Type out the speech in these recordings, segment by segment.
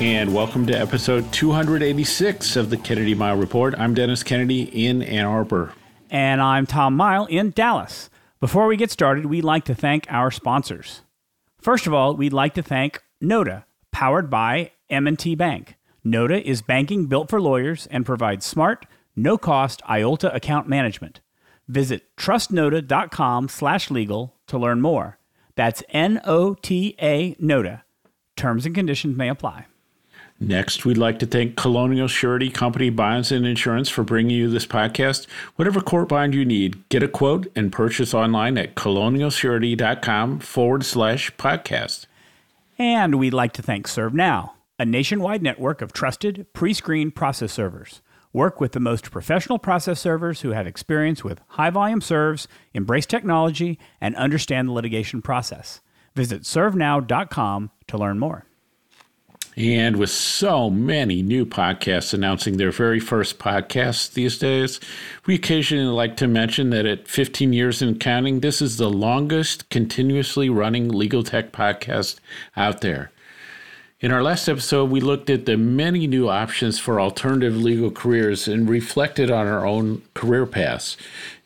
And welcome to episode 286 of the Kennedy Mighell Report. I'm Dennis Kennedy in Ann Arbor. And I'm Tom Mighell in Dallas. Before we get started, we'd like to thank our sponsors. First of all, we'd like to thank Nota, powered by M&T Bank. Nota is banking built for lawyers and provides smart, no-cost IOLTA account management. Visit trustnota.com/legal to learn more. That's N-O-T-A Nota. Terms and conditions may apply. Next, we'd like to thank Colonial Surety Company Bonds and Insurance for bringing you this podcast. Whatever court bond you need, get a quote and purchase online at colonialsurety.com forward slash podcast. And we'd like to thank ServeNow, a nationwide network of trusted, pre screened process servers. Work with the most professional process servers who have experience with high volume serves, embrace technology, and understand the litigation process. Visit servenow.com to learn more. And with so many new podcasts announcing their very first podcast these days, we occasionally like to mention that at 15 years and counting, this is the longest continuously running legal tech podcast out there. In our last episode, we looked at the many new options for alternative legal careers and reflected on our own career paths.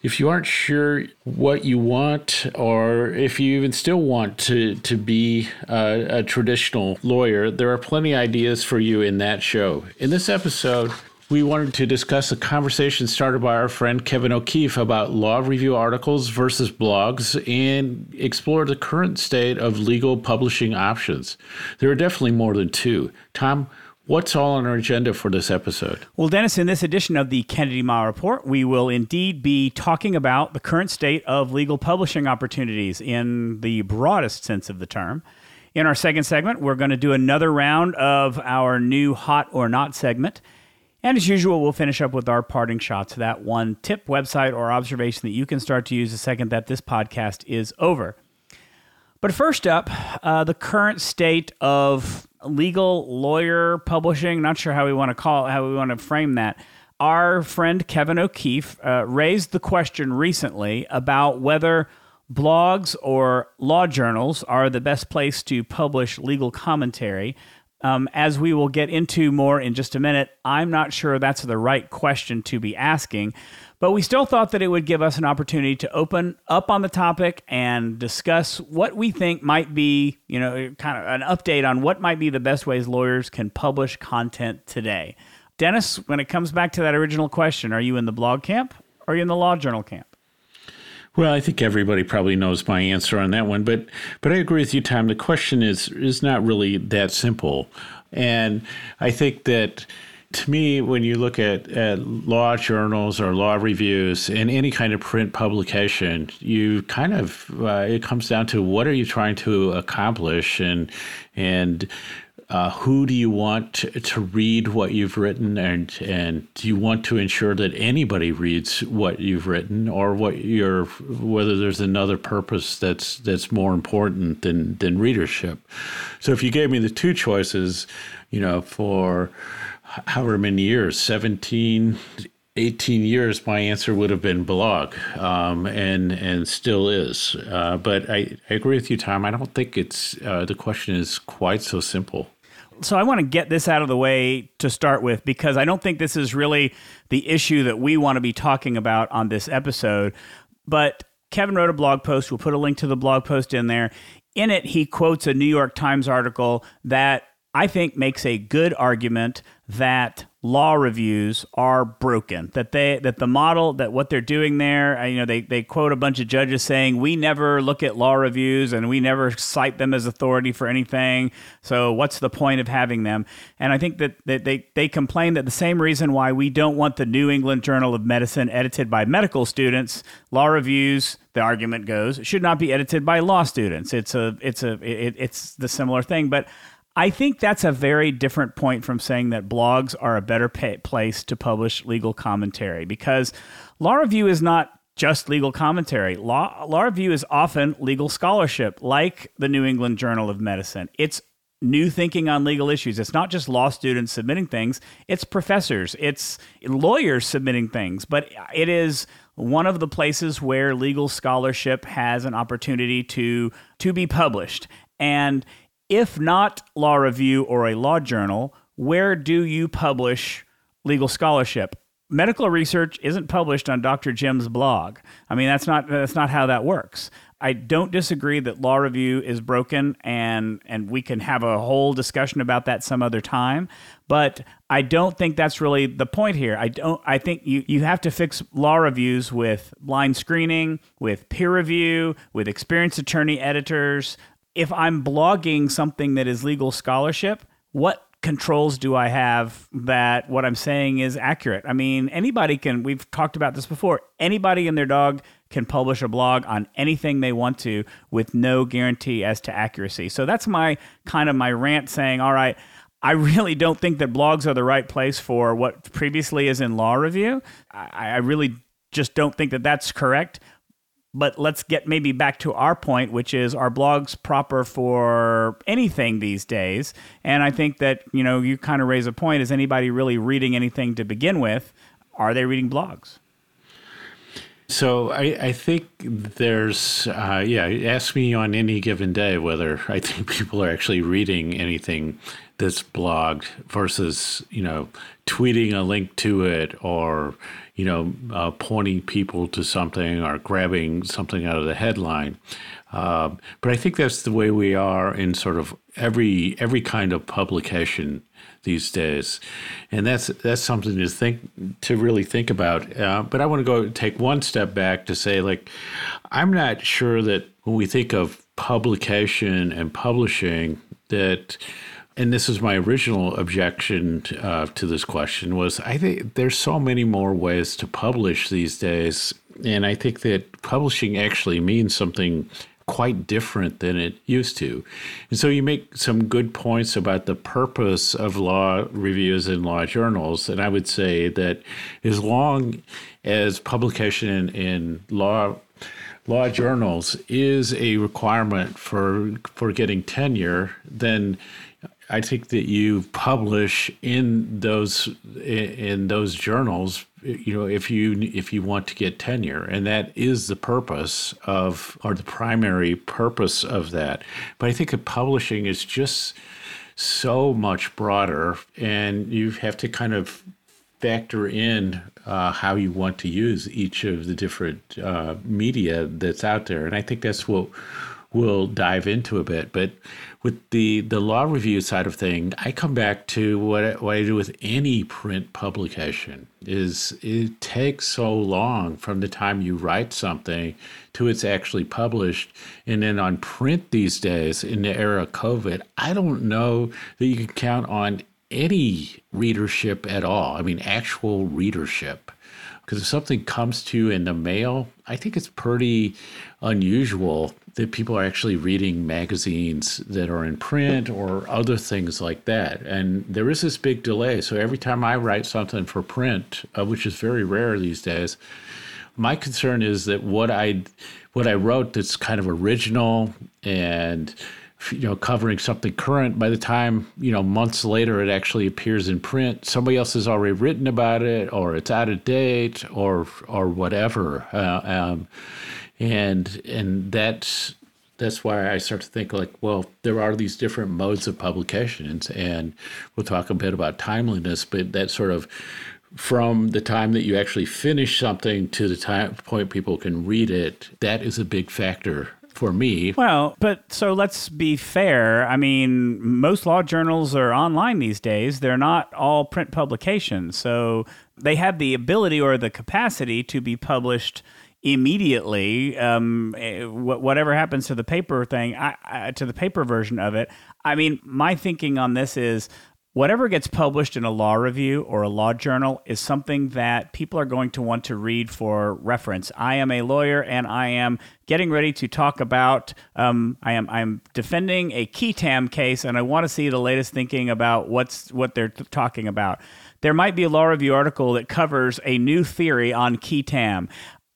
If you aren't sure what you want, or if you even still want to, to be a, a traditional lawyer, there are plenty of ideas for you in that show. In this episode, we wanted to discuss a conversation started by our friend Kevin O'Keefe about law review articles versus blogs and explore the current state of legal publishing options. There are definitely more than two. Tom, what's all on our agenda for this episode? Well, Dennis, in this edition of the Kennedy Mighell Report, we will indeed be talking about the current state of legal publishing opportunities in the broadest sense of the term. In our second segment, we're going to do another round of our new Hot or Not segment. And as usual, we'll finish up with our parting shots, that one tip, website, or observation that you can start to use the second that this podcast is over. But first up, uh, the current state of legal lawyer publishing. Not sure how we want to call it, how we want to frame that. Our friend Kevin O'Keefe uh, raised the question recently about whether blogs or law journals are the best place to publish legal commentary. Um, as we will get into more in just a minute, I'm not sure that's the right question to be asking, but we still thought that it would give us an opportunity to open up on the topic and discuss what we think might be, you know, kind of an update on what might be the best ways lawyers can publish content today. Dennis, when it comes back to that original question, are you in the blog camp or are you in the law journal camp? Well, I think everybody probably knows my answer on that one, but but I agree with you, Tom. The question is is not really that simple, and I think that to me, when you look at, at law journals or law reviews and any kind of print publication, you kind of uh, it comes down to what are you trying to accomplish, and and uh, who do you want to, to, read what you've written, and and do you want to ensure that anybody reads what you've written, or what you're whether there's another purpose that's that's more important than than readership. So if you gave me the two choices, you know, for however many years 17 18 years my answer would have been blog um, and and still is. Uh, but I, I agree with you tom. I don't think it's uh, the question is quite so simple so I want to get this out of the way to start with because I don't think this is really the issue that we want to be talking about on this episode. But Kevin wrote a blog post. We'll put a link to the blog post in there. In it, he quotes a New York Times article that I think makes a good argument that law reviews are broken that they that the model that what they're doing there uh, you know they, they quote a bunch of judges saying we never look at law reviews and we never cite them as authority for anything. So what's the point of having them? And i think that, that they, they complain that the same reason why we don't want the new england journal of medicine edited by medical students law reviews the argument goes should not be edited by law students. It's a it's a it, it's the similar thing. But I think that's a very different point from saying that blogs are a better place to publish legal commentary because law review is not just legal commentary. Law, law review is often legal scholarship, like the New England Journal of Medicine. It's new thinking on legal issues. It's not just law students submitting things, it's professors, it's lawyers submitting things, but it is one of the places where legal scholarship has an opportunity to to be published. And if not law review or a law journal, where do you publish legal scholarship? Medical research isn't published on Dr. Jim's blog. I mean, that's not that's not how that works. I don't disagree that law review is broken and and we can have a whole discussion about that some other time, but I don't think that's really the point here. I don't I think you you have to fix law reviews with line screening, with peer review, with experienced attorney editors. If I'm blogging something that is legal scholarship, what controls do I have that what I'm saying is accurate? I mean, anybody can, we've talked about this before, anybody and their dog can publish a blog on anything they want to with no guarantee as to accuracy. So that's my kind of my rant saying, all right, I really don't think that blogs are the right place for what previously is in law review. I, I really just don't think that that's correct. But let's get maybe back to our point, which is our blogs proper for anything these days? And I think that, you know, you kind of raise a point. Is anybody really reading anything to begin with? Are they reading blogs? So I, I think there's, uh, yeah, ask me on any given day whether I think people are actually reading anything that's blogged versus, you know, tweeting a link to it or, you know, uh, pointing people to something or grabbing something out of the headline. Uh, but I think that's the way we are in sort of every every kind of publication these days, and that's that's something to think to really think about. Uh, but I want to go take one step back to say, like, I'm not sure that when we think of publication and publishing, that and this is my original objection to, uh, to this question was I think there's so many more ways to publish these days, and I think that publishing actually means something quite different than it used to. And so you make some good points about the purpose of law reviews and law journals. And I would say that as long as publication in, in law law journals is a requirement for for getting tenure, then I think that you publish in those in those journals you know if you if you want to get tenure. And that is the purpose of or the primary purpose of that. But i think publishing is just so much broader and you have to kind of factor in uh, how you want to use each of the different uh, media that's out there. And i think that's what we'll dive into a bit. But with the the law review side of thing, I come back to what I, what I do with any print publication is it takes so long from the time you write something to it's actually published, and then on print these days in the era of COVID, I don't know that you can count on any readership at all. I mean, actual readership. Because if something comes to you in the mail, I think it's pretty unusual that people are actually reading magazines that are in print or other things like that. And there is this big delay. So every time I write something for print, uh, which is very rare these days, my concern is that what I what I wrote that's kind of original and you know covering something current by the time you know months later it actually appears in print somebody else has already written about it or it's out of date or or whatever uh, um, and and that's that's why I start to think like, well, there are these different modes of publications, and we'll talk a bit about timeliness, but that sort of from the time that you actually finish something to the time point people can read it, that is a big factor for me. Well, but so let's be fair. I mean, most law journals are online these days. They're not all print publications. So they have the ability or the capacity to be published immediately. Um, eh, whatever happens to the paper thing, I, I, to the paper version of it. I mean, my thinking on this is whatever gets published in a law review or a law journal is something that people are going to want to read for reference. I am a lawyer and I am getting ready to talk about. Um, I am I am defending a qui tam case and I want to see the latest thinking about what's what they're talking about. There might be a law review article that covers a new theory on qui tam.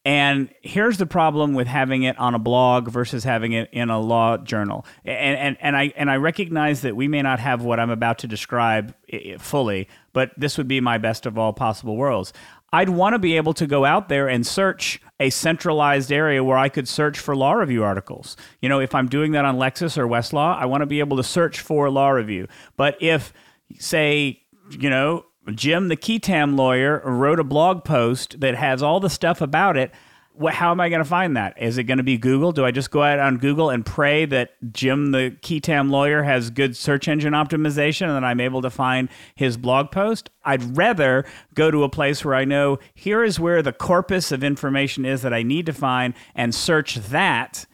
And here's the problem with having it on a blog versus having it in a law journal. And, and, and, I, and I recognize that we may not have what I'm about to describe fully, but this would be my best of all possible worlds. I'd want to be able to go out there and search a centralized area where I could search for law review articles. You know, if I'm doing that on Lexis or Westlaw, I want to be able to search for law review. But if, say, you know, Jim, the qui tam lawyer, wrote a blog post that has all the stuff about it. How am I going to find that? Is it going to be Google? Do I just go out on Google and pray that Jim, the qui tam lawyer, has good search engine optimization and that I'm able to find his blog post? I'd rather go to a place where I know here is where the corpus of information is that I need to find and search that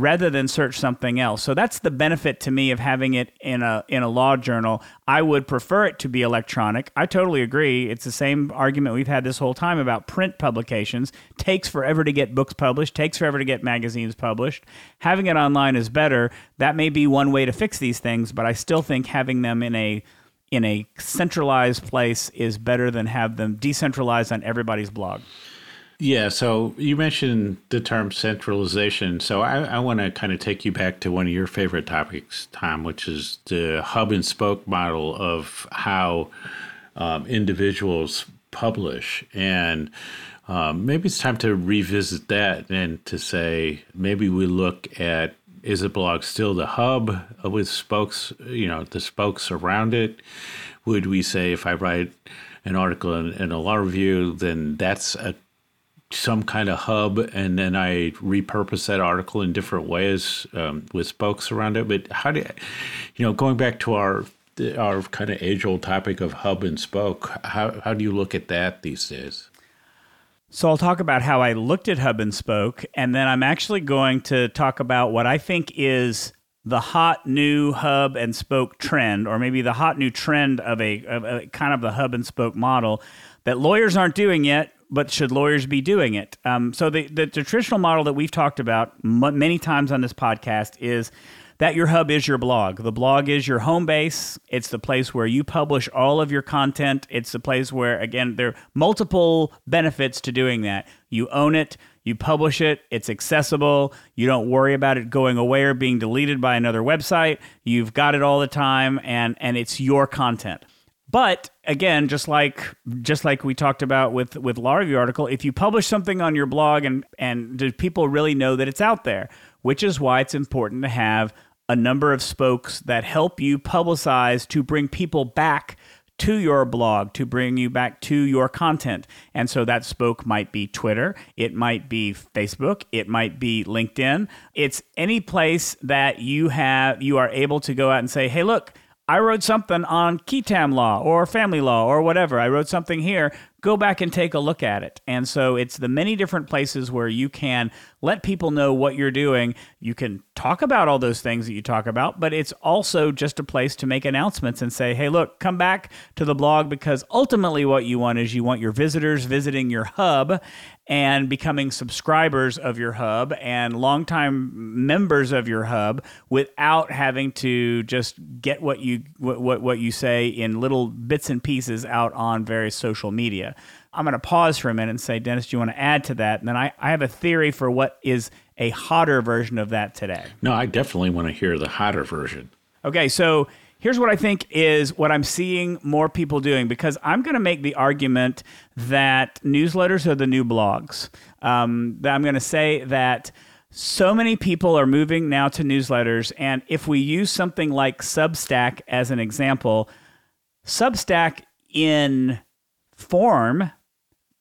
rather than search something else. So that's the benefit to me of having it in a in a law journal. I would prefer it to be electronic. I totally agree. It's the same argument we've had this whole time about print publications. Takes forever to get books published, takes forever to get magazines published. Having it online is better. That may be one way to fix these things, but I still think having them in a in a centralized place is better than have them decentralized on everybody's blog. Yeah, so you mentioned the term centralization. So I, I want to kind of take you back to one of your favorite topics, Tom, which is the hub and spoke model of how um, individuals publish. And um, maybe it's time to revisit that and to say maybe we look at is a blog still the hub with spokes, you know, the spokes around it? Would we say if I write an article in, in a law review, then that's a some kind of hub and then I repurpose that article in different ways um, with spokes around it. But how do you, know, going back to our our kind of age old topic of hub and spoke, how, how do you look at that these days? So I'll talk about how I looked at hub and spoke, and then I'm actually going to talk about what I think is the hot new hub and spoke trend, or maybe the hot new trend of a, of a kind of the hub and spoke model that lawyers aren't doing yet, but should lawyers be doing it? Um, so the, the, the traditional model that we've talked about m- many times on this podcast is that your hub is your blog. The blog is your home base. It's the place where you publish all of your content. It's the place where, again, there are multiple benefits to doing that. You own it, you publish it, it's accessible, you don't worry about it going away or being deleted by another website. You've got it all the time, and, and it's your content. But again, just like just like we talked about with with law review article, if you publish something on your blog and and do people really know that it's out there? Which is why it's important to have a number of spokes that help you publicize to bring people back to your blog to bring you back to your content. And so that spoke might be Twitter, it might be Facebook, it might be LinkedIn. It's any place that you have you are able to go out and say, "Hey, look, I wrote something on qui tam law or family law or whatever. I wrote something here. Go back and take a look at it. And so it's the many different places where you can let people know what you're doing. You can talk about all those things that you talk about, but it's also just a place to make announcements and say, hey, look, come back to the blog because ultimately what you want is you want your visitors visiting your hub and becoming subscribers of your hub and longtime members of your hub without having to just get what you what, what, what you say in little bits and pieces out on various social media. I'm going to pause for a minute and say, Dennis, do you want to add to that? And then I, I have a theory for what is a hotter version of that today. No, I definitely want to hear the hotter version. Okay, so here's what I think is what I'm seeing more people doing because I'm going to make the argument that newsletters are the new blogs. Um, that I'm going to say that so many people are moving now to newsletters, and if we use something like Substack as an example, Substack in form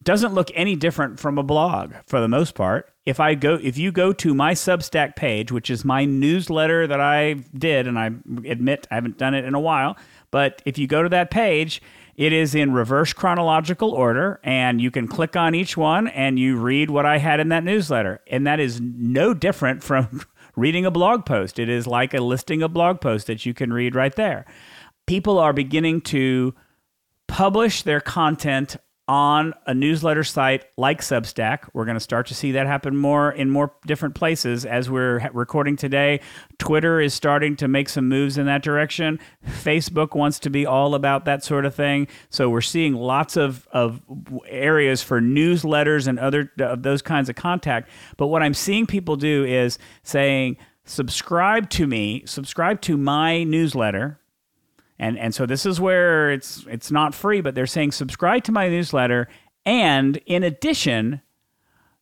doesn't look any different from a blog for the most part. If I go if you go to my Substack page, which is my newsletter that I did and I admit I haven't done it in a while, but if you go to that page, it is in reverse chronological order and you can click on each one and you read what I had in that newsletter. And that is no different from reading a blog post. It is like a listing of blog posts that you can read right there. people are beginning to publish their content on a newsletter site like Substack. We're going to start to see that happen more in more different places as we're recording today. Twitter is starting to make some moves in that direction. Facebook wants to be all about that sort of thing. So we're seeing lots of, of areas for newsletters and other of those kinds of contact. But what I'm seeing people do is saying, subscribe to me, subscribe to my newsletter and and so this is where it's it's not free, but they're saying subscribe to my newsletter, and in addition,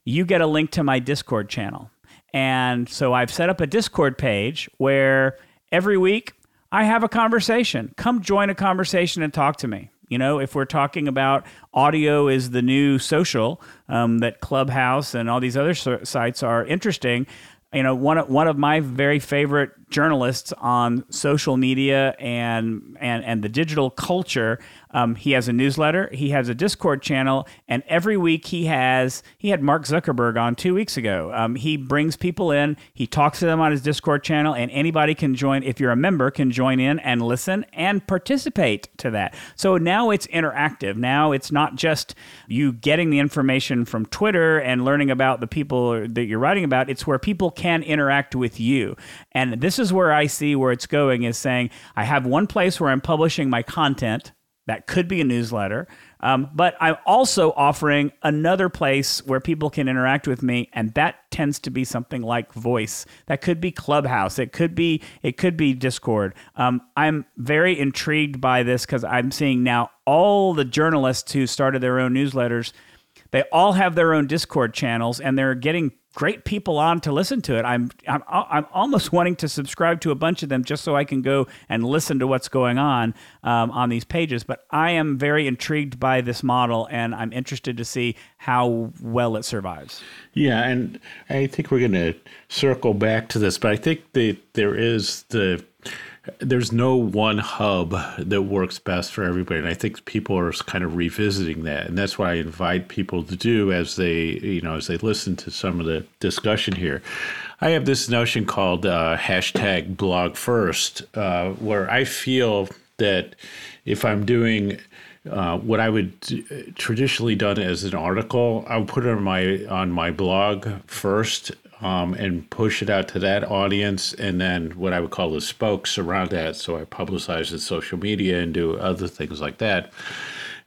you get a link to my Discord channel. And so I've set up a Discord page where every week I have a conversation. Come join a conversation and talk to me. You know, if we're talking about audio is the new social, um, that Clubhouse and all these other sites are interesting, you know one of, one of my very favorite journalists on social media and and and the digital culture um, he has a newsletter, he has a Discord channel, and every week he has he had Mark Zuckerberg on two weeks ago. Um, he brings people in, he talks to them on his Discord channel, and anybody can join. If you're a member, can join in and listen and participate to that. So now it's interactive. Now it's not just you getting the information from Twitter and learning about the people that you're writing about. It's where people can interact with you, and this is where I see where it's going. Is saying I have one place where I'm publishing my content that could be a newsletter. Um, but I'm also offering another place where people can interact with me, and that tends to be something like Voice. That could be Clubhouse. It could be it could be Discord. Um, I'm very intrigued by this because I'm seeing now all the journalists who started their own newsletters. They all have their own Discord channels, and they're getting great people on to listen to it. I'm, I'm I'm almost wanting to subscribe to a bunch of them just so I can go and listen to what's going on um, on these pages. But I am very intrigued by this model, and I'm interested to see how well it survives. Yeah, and I think we're going to circle back to this, but I think that there is the there's no one hub that works best for everybody. And I think people are kind of revisiting that. And that's what I invite people to do as they, you know, as they listen to some of the discussion here. I have this notion called uh, hashtag blog first, uh, where I feel that if I'm doing uh, what I would traditionally done as an article, I would put it on my on my blog first, um, and push it out to that audience, and then what I would call the spokes around that. So I publicize it social media and do other things like that.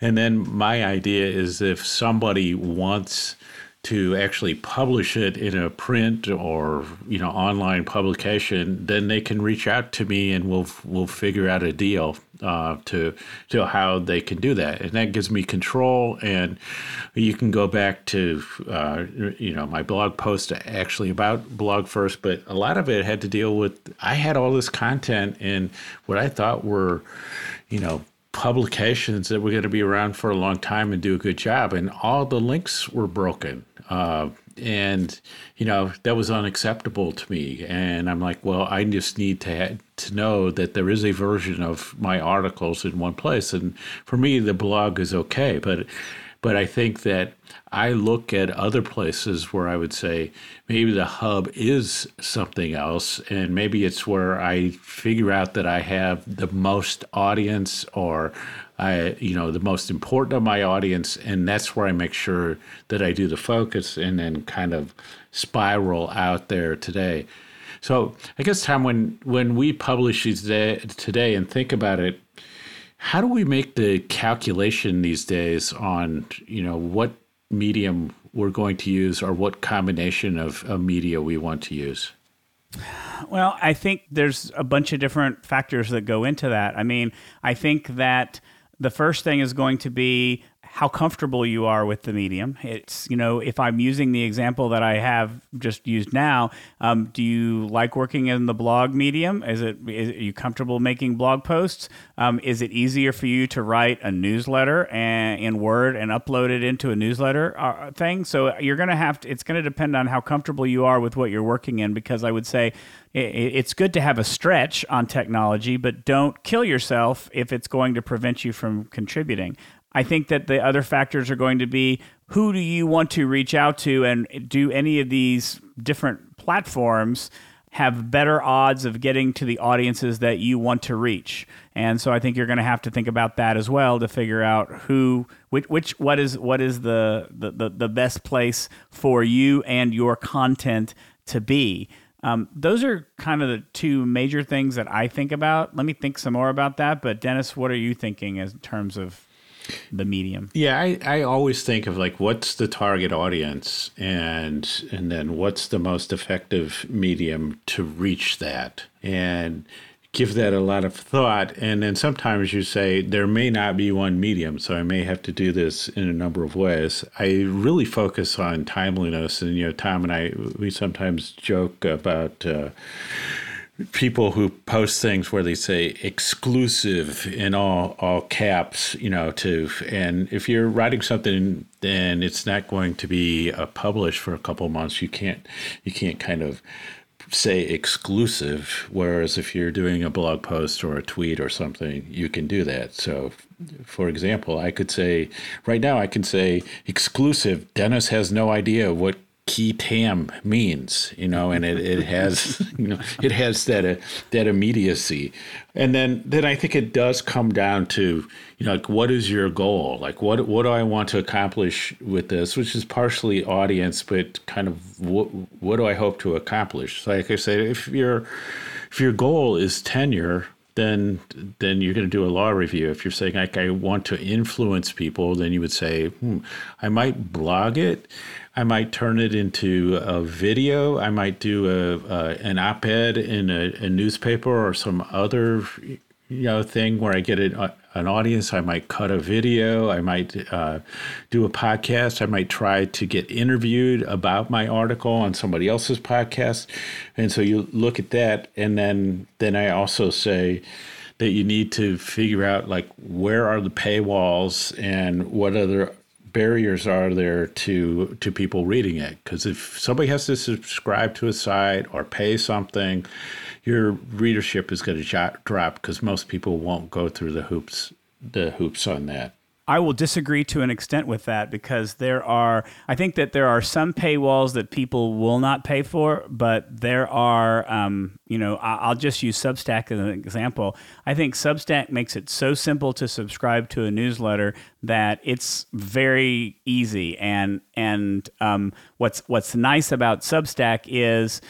And then my idea is if somebody wants to actually publish it in a print or you know online publication, then they can reach out to me and we'll we'll figure out a deal uh, to to how they can do that, and that gives me control. And you can go back to uh, you know my blog post actually about blog first, but a lot of it had to deal with I had all this content in what I thought were you know publications that were going to be around for a long time and do a good job, and all the links were broken. Uh, and you know that was unacceptable to me. And I'm like, well, I just need to ha- to know that there is a version of my articles in one place. And for me, the blog is okay, but but I think that I look at other places where I would say maybe the hub is something else, and maybe it's where I figure out that I have the most audience or I, you know, the most important of my audience, and that's where I make sure that I do the focus and then kind of spiral out there today. So I guess Tom, when when we publish these day, today and think about it, how do we make the calculation these days on you know what medium we're going to use or what combination of, of media we want to use? Well, I think there's a bunch of different factors that go into that. I mean, I think that the first thing is going to be how comfortable you are with the medium. It's, you know, if I'm using the example that I have just used now, um, do you like working in the blog medium? Is it, is, are you comfortable making blog posts? Um, is it easier for you to write a newsletter and, in Word and upload it into a newsletter uh, thing? So you're going to have to, it's going to depend on how comfortable you are with what you're working in because I would say, it's good to have a stretch on technology, but don't kill yourself if it's going to prevent you from contributing. I think that the other factors are going to be who do you want to reach out to and do any of these different platforms have better odds of getting to the audiences that you want to reach. And so I think you're going to have to think about that as well to figure out who which, which what is what is the, the, the, best place for you and your content to be. Um, those are kind of the two major things that I think about. Let me think some more about that. But Dennis, what are you thinking in terms of the medium? Yeah, I, I always think of like what's the target audience and and then what's the most effective medium to reach that. And give that a lot of thought. And then sometimes you say, there may not be one medium, so I may have to do this in a number of ways. I really focus on timeliness. And, you know, Tom and I, we sometimes joke about, uh, people who post things where they say exclusive in all all caps you know to and if you're writing something then it's not going to be uh, published for a couple months you can't you can't kind of say exclusive, whereas if you're doing a blog post or a tweet or something, you can do that. So, for example, I could say, right now, I can say exclusive. Dennis has no idea what qui tam means, you know, and it, it has, you know, it has that uh, that immediacy, and then then I think it does come down to, you know, like what is your goal? Like what what do I want to accomplish with this? Which is partially audience, but kind of what what do I hope to accomplish? So like I said, if your if your goal is tenure, then then you're going to do a law review. If you're saying like I want to influence people, then you would say, hmm, I might blog it. I might turn it into a video. I might do a, a an op-ed in a, a, newspaper or some other you know thing where I get an, an audience. I might cut a video. I might uh, do a podcast. I might try to get interviewed about my article on somebody else's podcast. And so you look at that, and then then I also say that you need to figure out like where are the paywalls and what other barriers are there to to people reading it. Because if somebody has to subscribe to a site or pay something your readership is going to drop because most people won't go through the hoops the hoops on that I will disagree to an extent with that because there are, I think that there are some paywalls that people will not pay for, but there are, um, you know, I'll just use Substack as an example. I think Substack makes it so simple to subscribe to a newsletter that it's very easy. And and um, what's what's nice about Substack is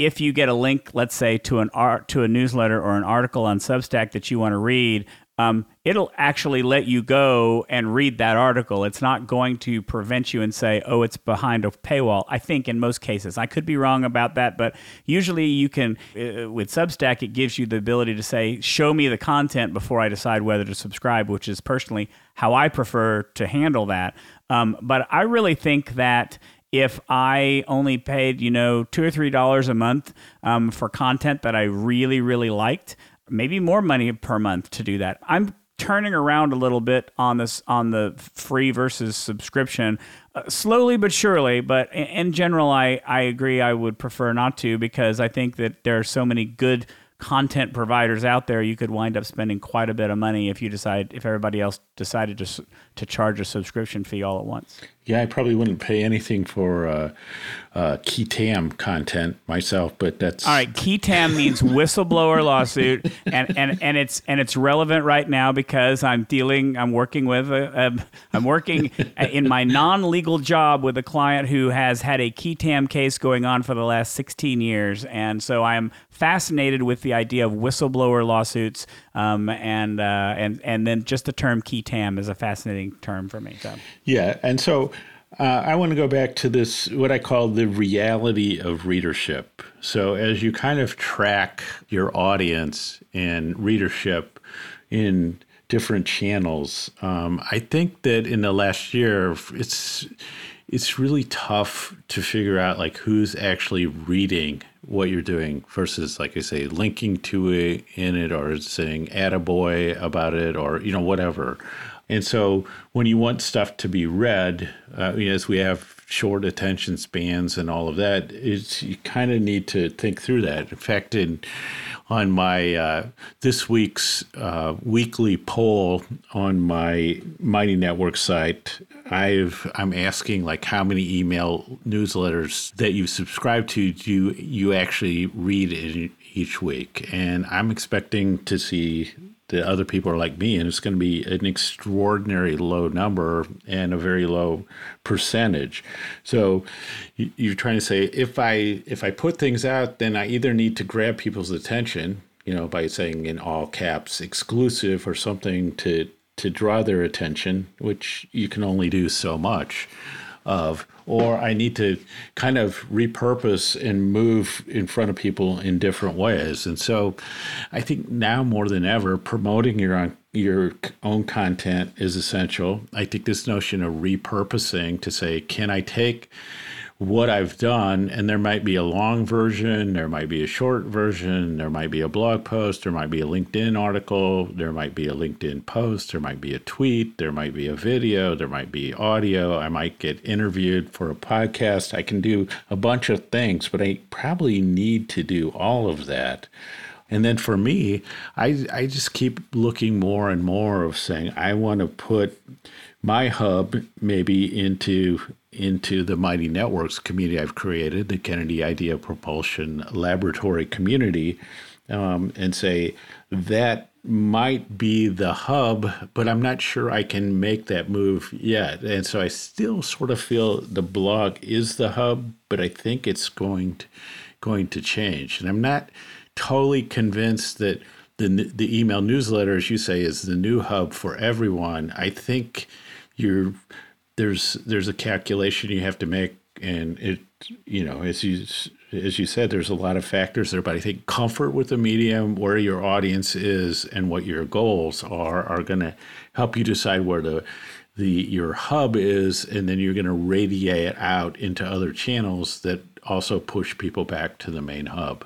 if you get a link, let's say to an art to a newsletter or an article on Substack that you want to read, um, it'll actually let you go and read that article. It's not going to prevent you and say, oh, it's behind a paywall. I think in most cases. I could be wrong about that, but usually you can, uh, with Substack, it gives you the ability to say, show me the content before I decide whether to subscribe, which is personally how I prefer to handle that. Um, but I really think that if I only paid, you know, two or three dollars a month um, for content that I really, really liked, maybe more money per month to do that. I'm turning around a little bit on this on the free versus subscription uh, slowly but surely but in, in general I, I agree i would prefer not to because i think that there are so many good content providers out there, you could wind up spending quite a bit of money if you decide if everybody else decided to to charge a subscription fee all at once. Yeah, I probably wouldn't pay anything for uh, uh, qui tam content myself, but that's all right. Qui tam means whistleblower lawsuit, and, and and it's and it's relevant right now because I'm dealing, I'm working with, a, a, I'm working in my non-legal job with a client who has had a qui tam case going on for the last 16 years, and so I'm fascinated with the idea of whistleblower lawsuits, um, and uh, and and then just the term qui tam is a fascinating term for me. So. Yeah, and so uh, I want to go back to this what I call the reality of readership. So as you kind of track your audience and readership in different channels, um, I think that in the last year it's it's really tough to figure out like who's actually reading what you're doing versus like I say linking to it in it or saying attaboy about it or you know whatever. And so when you want stuff to be read, uh, as we have short attention spans and all of that, is you kind of need to think through that. In fact, in on my uh, this week's uh, weekly poll on my Mighty Network site, I've I'm asking like how many email newsletters that you subscribe to do you, you actually read in each week, and I'm expecting to see the other people are like me, and it's going to be an extraordinary low number and a very low percentage. So you're trying to say if I if I put things out, then I either need to grab people's attention, you know, by saying in all caps exclusive or something to to draw their attention, which you can only do so much of, or I need to kind of repurpose and move in front of people in different ways. And so I think now more than ever, promoting your own, your own content is essential. I think this notion of repurposing to say, can I take what I've done, and there might be a long version, there might be a short version, there might be a blog post, there might be a LinkedIn article, there might be a LinkedIn post, there might be a tweet, there might be a video, there might be audio. I might get interviewed for a podcast. I can do a bunch of things, but I probably need to do all of that. And then for me, I, I just keep looking more and more of saying, I want to put my hub maybe into into the Mighty Networks community I've created, the Kennedy Idea Propulsion Laboratory community, um, and say that might be the hub, but I'm not sure I can make that move yet. And so I still sort of feel the blog is the hub, but I think it's going to, going to change. And I'm not totally convinced that the the email newsletter, as you say, is the new hub for everyone. I think you're there's there's a calculation you have to make, and it you know as you as you said, there's a lot of factors there. But I think comfort with the medium, where your audience is, and what your goals are, are going to help you decide where the the your hub is, and then you're going to radiate out into other channels that also push people back to the main hub.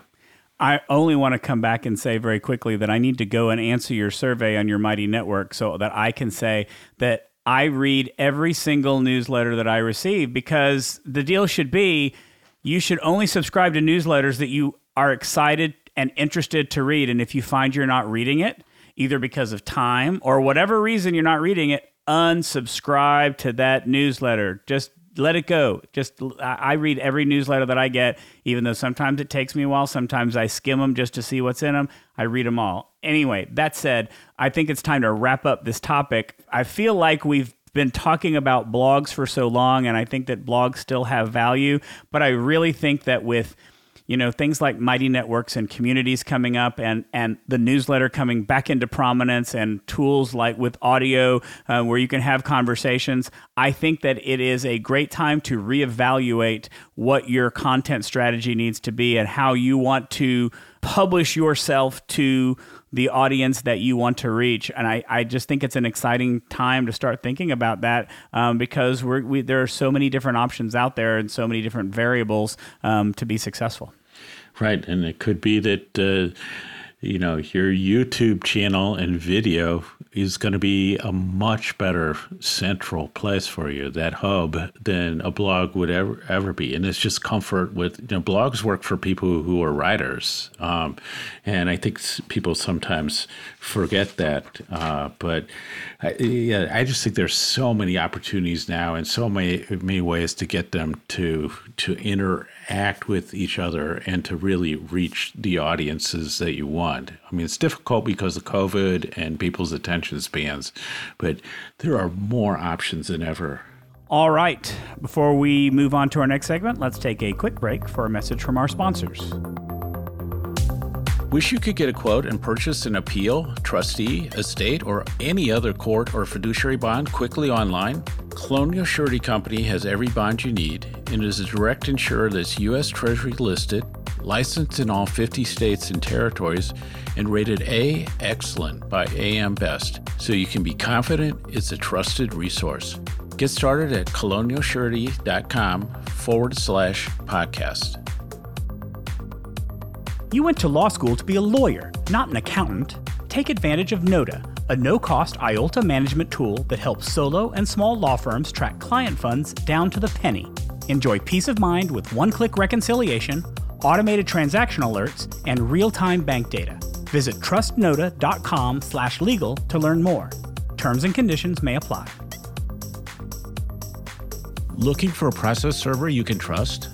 I only want to come back and say very quickly that I need to go and answer your survey on your Mighty Network so that I can say that I read every single newsletter that I receive because the deal should be you should only subscribe to newsletters that you are excited and interested to read. And if you find you're not reading it, either because of time or whatever reason you're not reading it, unsubscribe to that newsletter. Just let it go. Just I read every newsletter that I get, even though sometimes it takes me a while. Sometimes I skim them just to see what's in them. I read them all. Anyway, that said, I think it's time to wrap up this topic. I feel like we've been talking about blogs for so long, and I think that blogs still have value. But I really think that with you know things like mighty networks and communities coming up and and the newsletter coming back into prominence and tools like with audio uh, where you can have conversations i think that it is a great time to reevaluate what your content strategy needs to be and how you want to publish yourself to the audience that you want to reach. And I, I just think it's an exciting time to start thinking about that um, because we're, we, there are so many different options out there and so many different variables um, to be successful. Right. And it could be that. Uh, you know, your YouTube channel and video is going to be a much better central place for you, that hub, than a blog would ever ever be. And it's just comfort with you know, blogs work for people who are writers, um, and I think people sometimes forget that. Uh, but I, yeah, I just think there's so many opportunities now, and so many many ways to get them to to interact with each other and to really reach the audiences that you want. I mean, it's difficult because of COVID and people's attention spans, but there are more options than ever. All right. Before we move on to our next segment, let's take a quick break for a message from our sponsors. Wish you could get a quote and purchase an appeal, trustee, estate, or any other court or fiduciary bond quickly online? Colonial Surety Company has every bond you need and is a direct insurer that's U.S. Treasury listed, licensed in all 50 states and territories, and rated A Excellent by AM Best, so you can be confident it's a trusted resource. Get started at colonialsurety.com forward slash podcast. You went to law school to be a lawyer, not an accountant. Take advantage of Nota, a no cost IOLTA management tool that helps solo and small law firms track client funds down to the penny. Enjoy peace of mind with one click reconciliation, automated transaction alerts, and real time bank data. Visit trustnota.com slash legal to learn more. Terms and conditions may apply. Looking for a process server you can trust?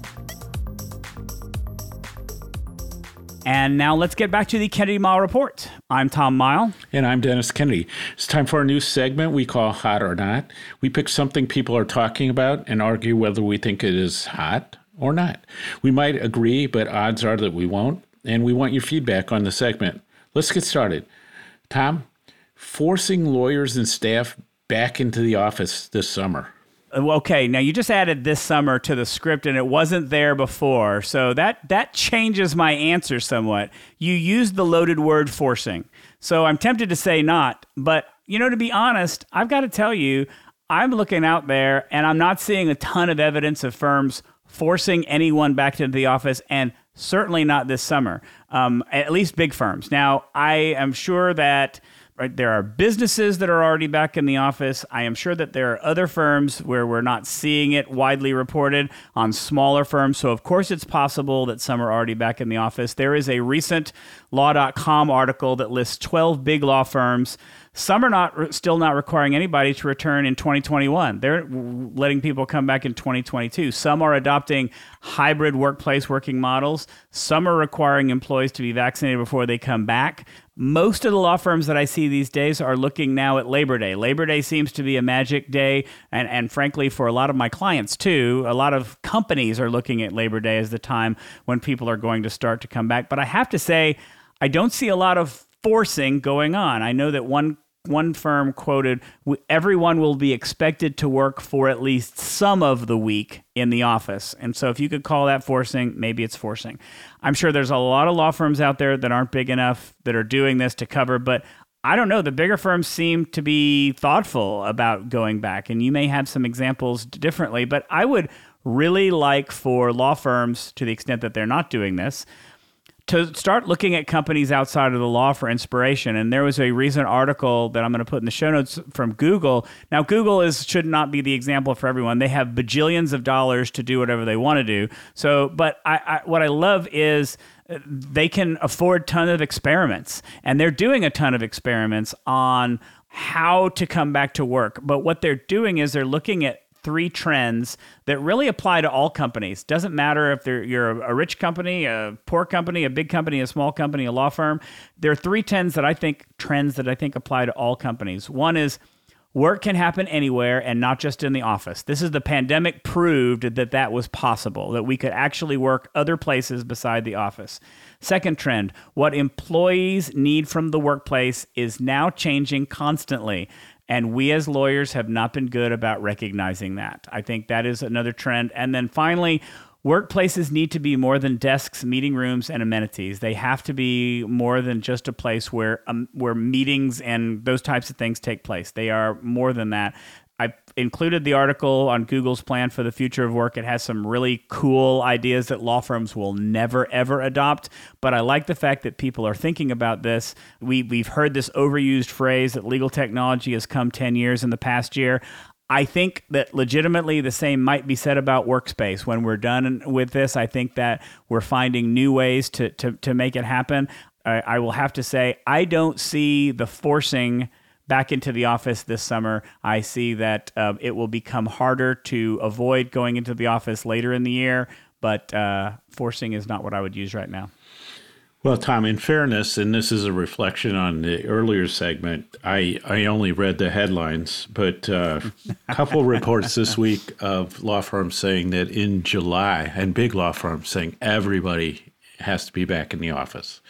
And now let's get back to the Kennedy Mighell Report. I'm Tom Mighell. And I'm Dennis Kennedy. It's time for a new segment we call Hot or Not. We pick something people are talking about and argue whether we think it is hot or not. We might agree, but odds are that we won't. And we want your feedback on the segment. Let's get started. Tom, forcing lawyers and staff back into the office this summer okay now you just added this summer to the script and it wasn't there before. So that that changes my answer somewhat. You used the loaded word forcing. So i'm tempted to say not but you know to be honest i've got to tell you i'm looking out there and i'm not seeing a ton of evidence of firms forcing anyone back into the office and certainly not this summer um, at least big firms. Now i am sure that Right? There are businesses that are already back in the office. I am sure that there are other firms where we're not seeing it widely reported on smaller firms. So, of course, it's possible that some are already back in the office. There is a recent law.com article that lists 12 big law firms some are not still not requiring anybody to return in 2021. They're letting people come back in 2022. Some are adopting hybrid workplace working models. Some are requiring employees to be vaccinated before they come back. Most of the law firms that I see these days are looking now at Labor Day. Labor Day seems to be a magic day, and, and frankly, for a lot of my clients too, a lot of companies are looking at Labor Day as the time when people are going to start to come back. But I have to say, I don't see a lot of forcing going on. I know that one one firm quoted everyone will be expected to work for at least some of the week in the office. And so if you could call that forcing, maybe it's forcing. I'm sure there's a lot of law firms out there that aren't big enough that are doing this to cover, but I don't know. The bigger firms seem to be thoughtful about going back, and you may have some examples differently, but I would really like for law firms, to the extent that they're not doing this, to start looking at companies outside of the law for inspiration. And there was a recent article that I'm going to put in the show notes from Google. Now, Google is should not be the example for everyone. They have bajillions of dollars to do whatever they want to do. So, but I, I what I love is uh, they can afford ton of experiments, and they're doing a ton of experiments on how to come back to work. But what they're doing is they're looking at three trends that really apply to all companies. Doesn't matter if you're a rich company, a poor company, a big company, a small company, a law firm. There are three trends that I think trends that I think apply to all companies. One is work can happen anywhere and not just in the office. This is the pandemic proved that that was possible, that we could actually work other places beside the office. Second trend, what employees need from the workplace is now changing constantly. And we as lawyers have not been good about recognizing that. I think that is another trend. And then finally, workplaces need to be more than desks, meeting rooms, and amenities. They have to be more than just a place where um, where meetings and those types of things take place. They are more than that. Included the article on Google's plan for the future of work. It has some really cool ideas that law firms will never ever adopt, but I like the fact that people are thinking about this. We we've heard this overused phrase that legal technology has come 10 years in the past year. I think that legitimately the same might be said about workspace. When we're done with this, I think that we're finding new ways to, to, to make it happen. I, I will have to say, I don't see the forcing back into the office this summer, I see that uh, it will become harder to avoid going into the office later in the year, but uh, forcing is not what I would use right now. Well, Tom, in fairness, and this is a reflection on the earlier segment, I, I only read the headlines, but uh, a couple reports this week of law firms saying that in July, and big law firms saying everybody has to be back in the office.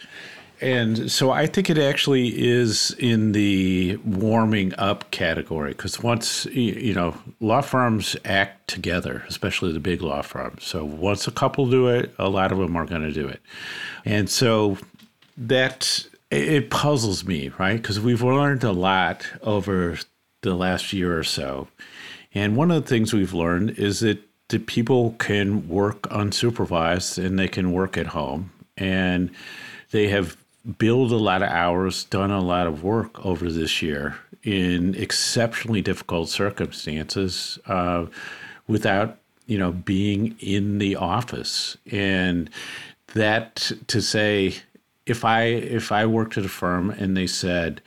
And so I think it actually is in the warming up category because once you know law firms act together, especially the big law firms. So once a couple do it, a lot of them are going to do it, and so that it puzzles me, right? Because we've learned a lot over the last year or so, and one of the things we've learned is that that people can work unsupervised and they can work at home and they have billed a lot of hours, done a lot of work over this year in exceptionally difficult circumstances uh, without you know being in the office. And that to say if i if i worked at a firm and they said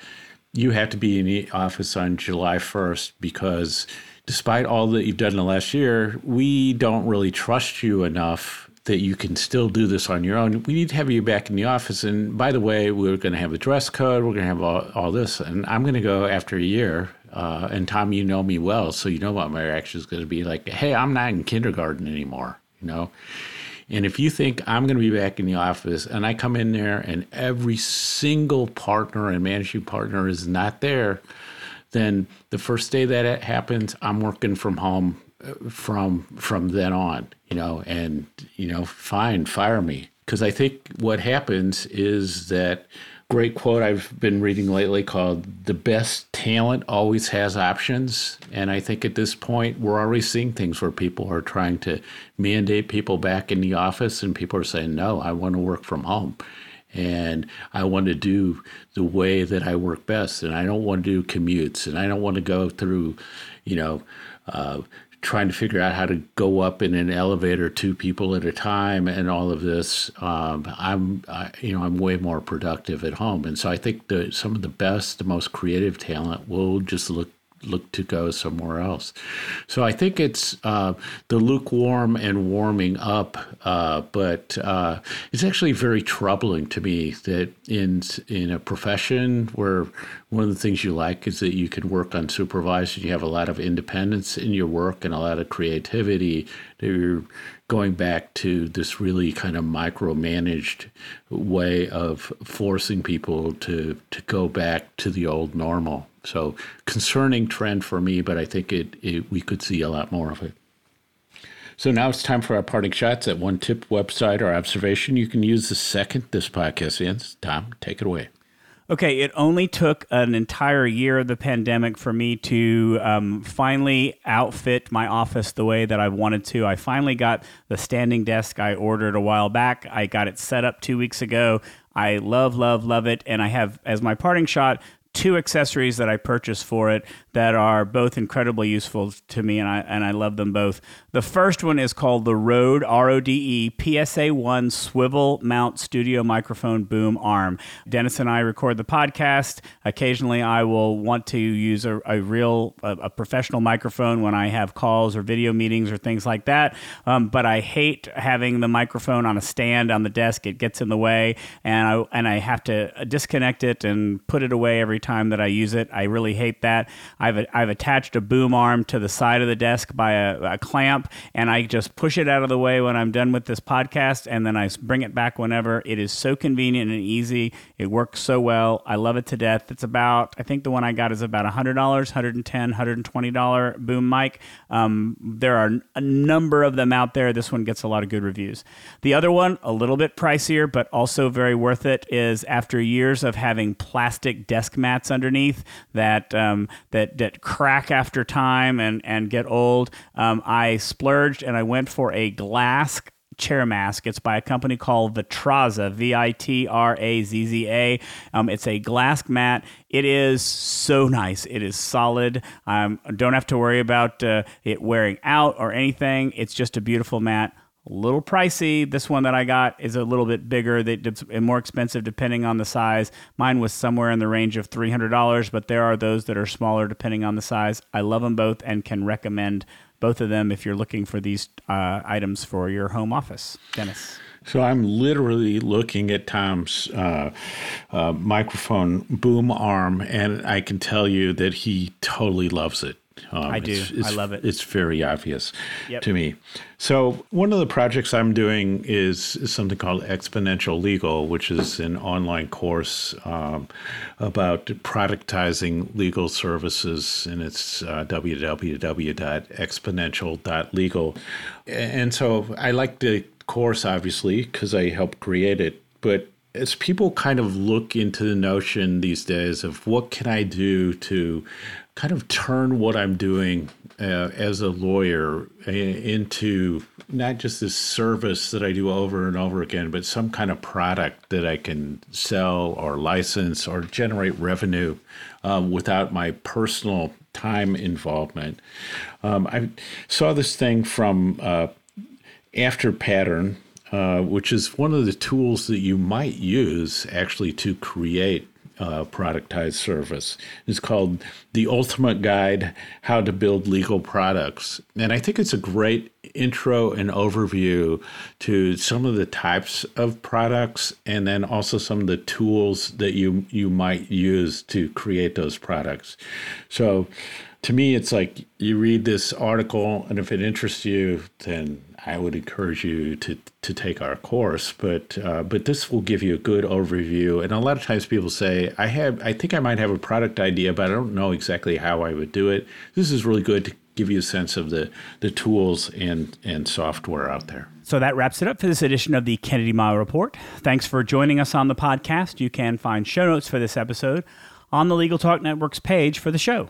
you have to be in the office on july 1st because despite all that you've done in the last year, we don't really trust you enough that you can still do this on your own. We need to have you back in the office. And by the way, we're going to have a dress code. We're going to have all, all this. And I'm going to go after a year. Uh, and Tom, you know me well, so you know what my reaction is going to be like, hey, I'm not in kindergarten anymore, you know? And if you think I'm going to be back in the office and I come in there and every single partner and managing partner is not there, then the first day that it happens, I'm working from home from from then on, you know, and you know, fine, fire me. Because I think what happens is that great quote I've been reading lately called the best talent always has options. And I think at this point we're already seeing things where people are trying to mandate people back in the office and people are saying no I want to work from home. And I want to do the way that I work best. And I don't want to do commutes, and I don't want to go through, you know, uh, trying to figure out how to go up in an elevator two people at a time and all of this. Um, I'm, I, you know, I'm way more productive at home, and so I think that some of the best, the most creative talent will just look look to go somewhere else. So I think it's uh, the lukewarm and warming up, uh, but uh, it's actually very troubling to me that in in a profession where one of the things you like is that you can work unsupervised and you have a lot of independence in your work and a lot of creativity. That you're going back to this really kind of micromanaged way of forcing people to to go back to the old normal. So concerning trend for me, but I think it, it we could see a lot more of it. So now it's time for our parting shots at one tip website or observation. You can use the second this podcast ends. Tom, take it away. Okay, it only took an entire year of the pandemic for me to um, finally outfit my office the way that I wanted to. I finally got the standing desk I ordered a while back. I got it set up two weeks ago. I love, love, love it. And I have, as my parting shot, two accessories that I purchased for it that are both incredibly useful to me, and I and I love them both. The first one is called the Rode R O D E PSA One Swivel Mount Studio Microphone Boom Arm. Dennis and I record the podcast. Occasionally, I will want to use a, a real a, a, professional microphone when I have calls or video meetings or things like that. Um, but I hate having the microphone on a stand on the desk. It gets in the way, and I and I have to disconnect it and put it away every time that I use it. I really hate that. I've I've attached a boom arm to the side of the desk by a, a clamp and I just push it out of the way when I'm done with this podcast, and then I bring it back whenever. It is so convenient and easy. It works so well. I love it to death. It's about, I think the one I got is about $100, $110, $120 boom mic. Um, there are a number of them out there. This one gets a lot of good reviews. The other one, a little bit pricier, but also very worth it, is after years of having plastic desk mats underneath that um, that that crack after time and and get old. Um, I splurged and I went for a glass chair mask. It's by a company called Vitrazza, V I T R A Z Z A. Um, it's a glass mat. It is so nice. It is solid. Um, don't have to worry about uh, it wearing out or anything. It's just a beautiful mat. A little pricey. This one that I got is a little bit bigger. It's more expensive depending on the size. Mine was somewhere in the range of $300, but there are those that are smaller depending on the size. I love them both and can recommend both of them if you're looking for these uh, items for your home office. Dennis. So I'm literally looking at Tom's uh, uh, microphone boom arm, and I can tell you that he totally loves it. Um, I do. It's, it's, I love it. It's very obvious Yep. to me. So, one of the projects I'm doing is, is something called Exponential Legal, which is an online course um, about productizing legal services, and it's uh, www.exponential.legal. And so, I like the course, obviously, because I helped create it. But as people kind of look into the notion these days of what can I do to kind of turn what I'm doing uh, as a lawyer uh, into not just this service that I do over and over again, but some kind of product that I can sell or license or generate revenue um, without my personal time involvement. Um, I saw this thing from uh, Afterpattern, uh, which is one of the tools that you might use actually to create uh, productized service. It's called The Ultimate Guide How to Build Legal Products. And I think it's a great intro and overview to some of the types of products and then also some of the tools that you, you might use to create those products. So to me, it's like you read this article, and if it interests you, then I would encourage you to to take our course. But uh, but this will give you a good overview. And a lot of times people say, I have, I think I might have a product idea, but I don't know exactly how I would do it. This is really good to give you a sense of the the tools and and software out there. So that wraps it up for this edition of the Kennedy Mighell Report. Thanks for joining us on the podcast. You can find show notes for this episode on the Legal Talk Network's page for the show.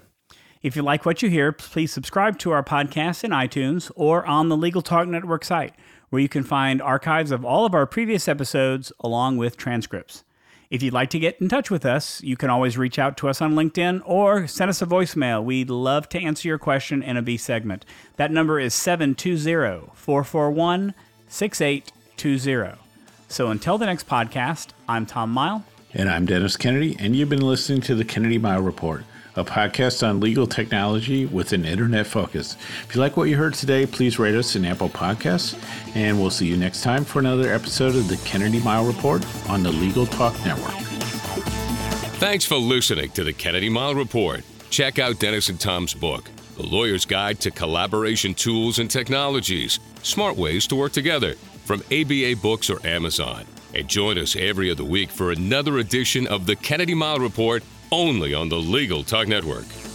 If you like what you hear, please subscribe to our podcast in iTunes or on the Legal Talk Network site, where you can find archives of all of our previous episodes along with transcripts. If you'd like to get in touch with us, you can always reach out to us on LinkedIn or send us a voicemail. We'd love to answer your question in a B segment. That number is 720 441 6820. So until the next podcast, I'm Tom Mighell. And I'm Dennis Kennedy, and you've been listening to the Kennedy Mighell Report, a podcast on legal technology with an internet focus. If you like what you heard today, please rate us in Apple Podcasts, and we'll see you next time for another episode of the Kennedy Mighell Report on the Legal Talk Network. Thanks for listening to the Kennedy Mighell Report. Check out Dennis and Tom's book, The Lawyer's Guide to Collaboration Tools and Technologies Smart Ways to Work Together, from ABA Books or Amazon. And join us every other week for another edition of the Kennedy Mighell Report only on the Legal Talk Network.